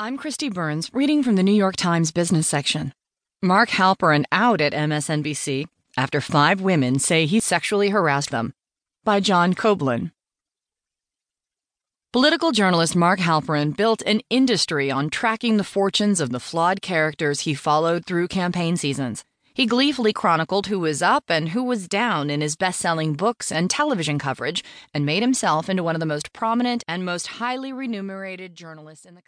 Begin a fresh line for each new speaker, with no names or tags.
I'm Kristi Burns, reading from the New York Times business section. Mark Halperin out at MSNBC after five women say he sexually harassed them. By John Koblin. Political journalist Mark Halperin built an industry on tracking the fortunes of the flawed characters he followed through campaign seasons. He gleefully chronicled who was up and who was down in his best selling books and television coverage and made himself into one of the most prominent and most highly remunerated journalists in the country.